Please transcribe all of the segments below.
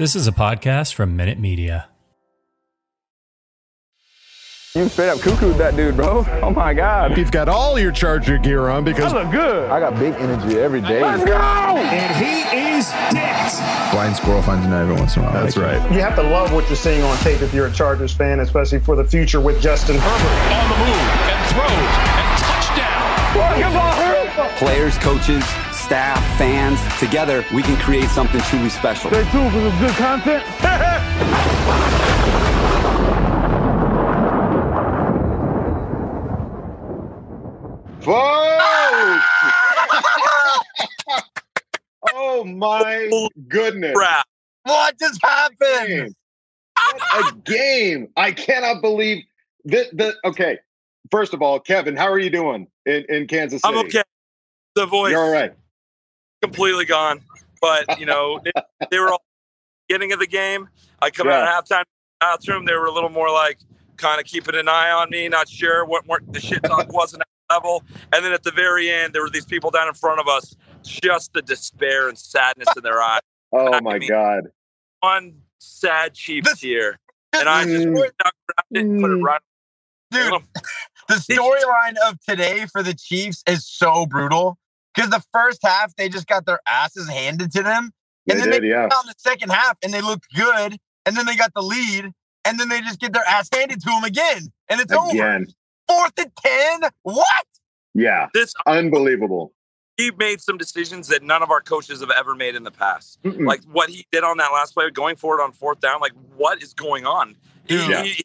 This is a podcast from Minute Media. You straight up cuckooed that dude, bro. Oh my God. You've got all your Charger gear on because I look good. I got big energy every day. Let's go! And he is dicked. Blind squirrel finds a nut every once in a while. That's right. You have to love what you're seeing on tape if you're a Chargers fan, especially for the future with Justin Herbert. On the move and throws and touchdown. Players, coaches, staff, fans, together we can create something truly special. Stay tuned for some good content. Folks! oh my goodness. Crap. What just happened? What a game. I cannot believe that. The, okay. First of all, Kevin, how are you doing in, in Kansas City? I'm okay. The voice. You're all right. Completely gone. But, you know, they, they were all beginning of the game. I come yeah. out of halftime bathroom. They were a little more like kind of keeping an eye on me, not sure what more the shit talk wasn't level. And then at the very end, there were these people down in front of us, just the despair and sadness in their eyes. Oh my I mean, God. One sad Chiefs here. And I just mm. it put it right. Dude, the storyline of today for the Chiefs is so brutal because the first half they just got their asses handed to them. And they then did, they yeah. on the second half and they looked good. And then they got the lead. And then they just get their ass handed to them again. And it's again. over fourth and 10? What? Yeah. This unbelievable. He made some decisions that none of our coaches have ever made in the past. Mm-mm. Like what he did on that last play, going forward on fourth down. Like, what is going on? Yeah. He,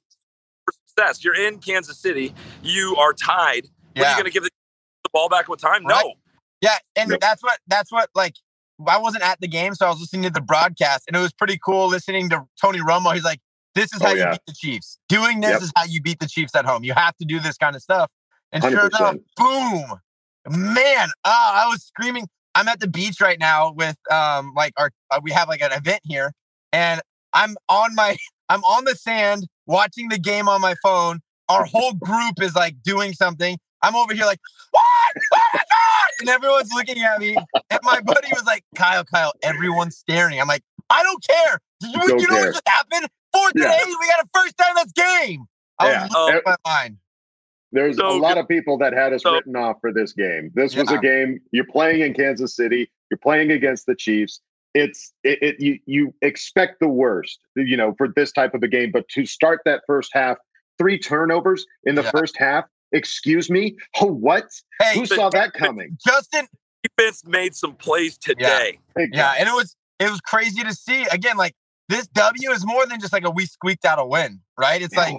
for success, you're in Kansas City. You are tied. Yeah. What are you going to give the, the, ball back with time? Right. No. Yeah, and yep. that's what that's what like. I wasn't at the game, so I was listening to the broadcast, and it was pretty cool listening to Tony Romo. He's like, this is how oh, you yeah. beat the Chiefs. Doing this yep. is how you beat the Chiefs at home. You have to do this kind of stuff. And 100%. sure enough, boom, man, oh, I was screaming. I'm at the beach right now with um like our uh, we have like an event here, and I'm on my I'm on the sand watching the game on my phone. Our whole group is like doing something. I'm over here like, what? My God! And everyone's looking at me. And my buddy was like, Kyle, Kyle, everyone's staring. I'm like, I don't care. You, you know what just happened? Fourth yeah. and eight, we got a first down. That's game. I yeah. was my mind. There's so, a lot of people that had us so, written off for this game. This yeah. was a game you're playing in Kansas City. You're playing against the Chiefs. It's it, it you you expect the worst, you know, for this type of a game. But to start that first half, three turnovers in the yeah. first half. Excuse me. Oh, what? Hey, Who saw that coming? Justin defense made some plays today. Yeah. yeah, and it was it was crazy to see. Again, like this W is more than just like a we squeaked out a win, right? It's yeah. like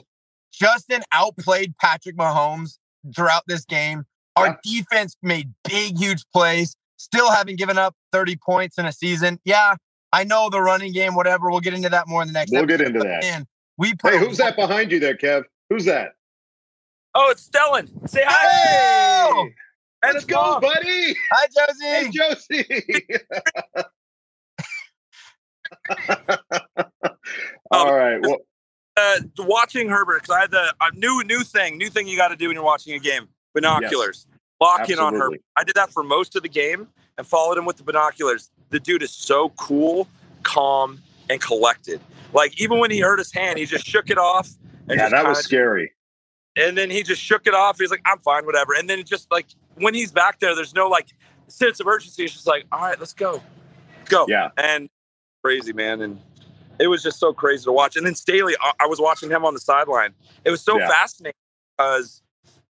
Justin outplayed Patrick Mahomes throughout this game. Our yeah. defense made big, huge plays, still haven't given up 30 points in a season. Yeah, I know the running game, whatever. We'll get into that more in the next We'll episode. get into that. Man, we hey, who's that behind you there, Kev? Who's that? Oh, it's Stellan. Say hi. Hey! Let's go, mom. buddy. Hi, Josie. Hey, Josie. All right. Well, uh, watching Herbert because I had the a new new thing, new thing you got to do when you're watching a game: binoculars. Yes. Lock Absolutely. in on Herbert. I did that for most of the game and followed him with the binoculars. The dude is so cool, calm, and collected. Like even when he hurt his hand, he just shook it off. yeah, that was scary. And then he just shook it off. He's like, "I'm fine, whatever." And then just like when he's back there, there's no like sense of urgency. It's just like, "All right, let's go, go." Yeah. And crazy, man. And it was just so crazy to watch. And then Staley, I, was watching him on the sideline. It was so yeah. fascinating because,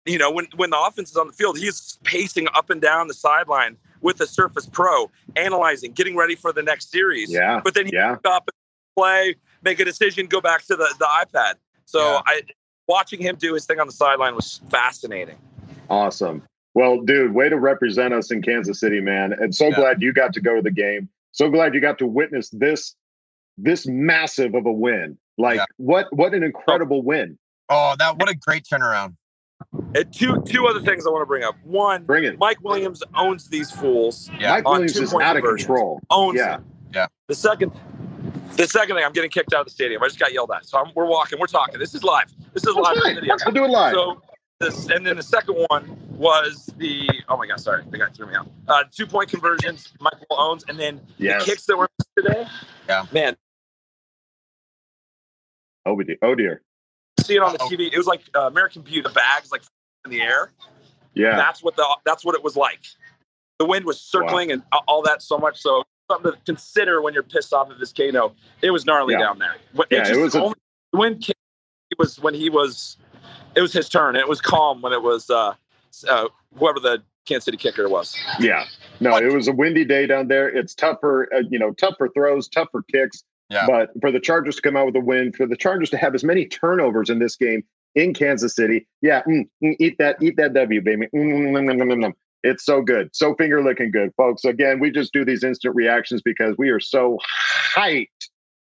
you know, when, when the offense is on the field, he's pacing up and down the sideline with the Surface Pro, analyzing, getting ready for the next series. Yeah. But then he yeah. up, play, make a decision, go back to the, the iPad. So yeah. I watching him do his thing on the sideline was fascinating. Awesome. Well, dude, way to represent us in Kansas City, man. And so yeah. glad you got to go to the game. So glad you got to witness this this massive of a win. Like yeah. what what an oh. incredible win. Oh, that what a great turnaround. And two two other things I want to bring up. One, bring it. Mike Williams owns these fools. Yeah. Mike Williams is out of control. Owns yeah. Them. Yeah. The second the second thing, I'm getting kicked out of the stadium. I just got yelled at. So I'm, we're walking, we're talking. This is live. This is live right. video. We'll do it live. So this, and then the second one was the oh my god, sorry, the guy threw me out. Uh, two point conversions, Michael owns, and then yes. the kicks that were today. Yeah, man, Oh, dear. Oh, dear. See it on the TV. It was like uh, American Beauty. The bags like in the air. Yeah. That's what the that's what it was like. The wind was circling wow. and all that so much. So something to consider when you're pissed off at this Kano. It was gnarly yeah. down there. It yeah, just, it was. A- the wind came, it was when he was. It was his turn. It was calm when it was uh, uh, whoever the Kansas City kicker was. Yeah. No, it was a windy day down there. It's tougher, uh, you know, tougher throws, tougher kicks. Yeah. But for the Chargers to come out with a win, for the Chargers to have as many turnovers in this game in Kansas City, yeah, mm, mm, eat that, eat that W, baby. Mm, it's so good, so finger licking good, folks. Again, we just do these instant reactions because we are so hyped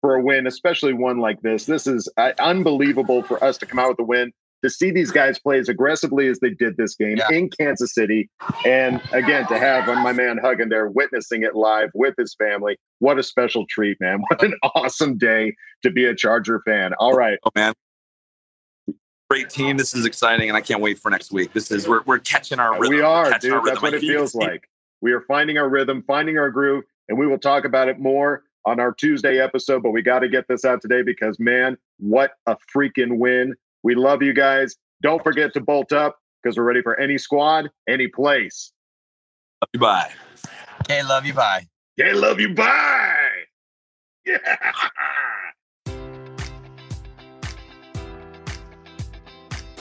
for a win, especially one like this. This is uh, unbelievable for us to come out with a win to see these guys play as aggressively as they did this game yeah. in Kansas City. And again, to have my man Huggin there witnessing it live with his family. What a special treat, man. What an awesome day to be a Charger fan. All right. Oh, man. Great team. This is exciting, and I can't wait for next week. This is we're we're catching our rhythm. We are, dude. That's what it feels like. We are finding our rhythm, finding our groove, and we will talk about it more on our Tuesday episode. But we got to get this out today because, man, what a freaking win! We love you guys. Don't forget to bolt up because we're ready for any squad, any place. Love you. Bye. Okay, love you. Bye. Okay, love you. Bye. Yeah.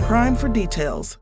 Prime for details.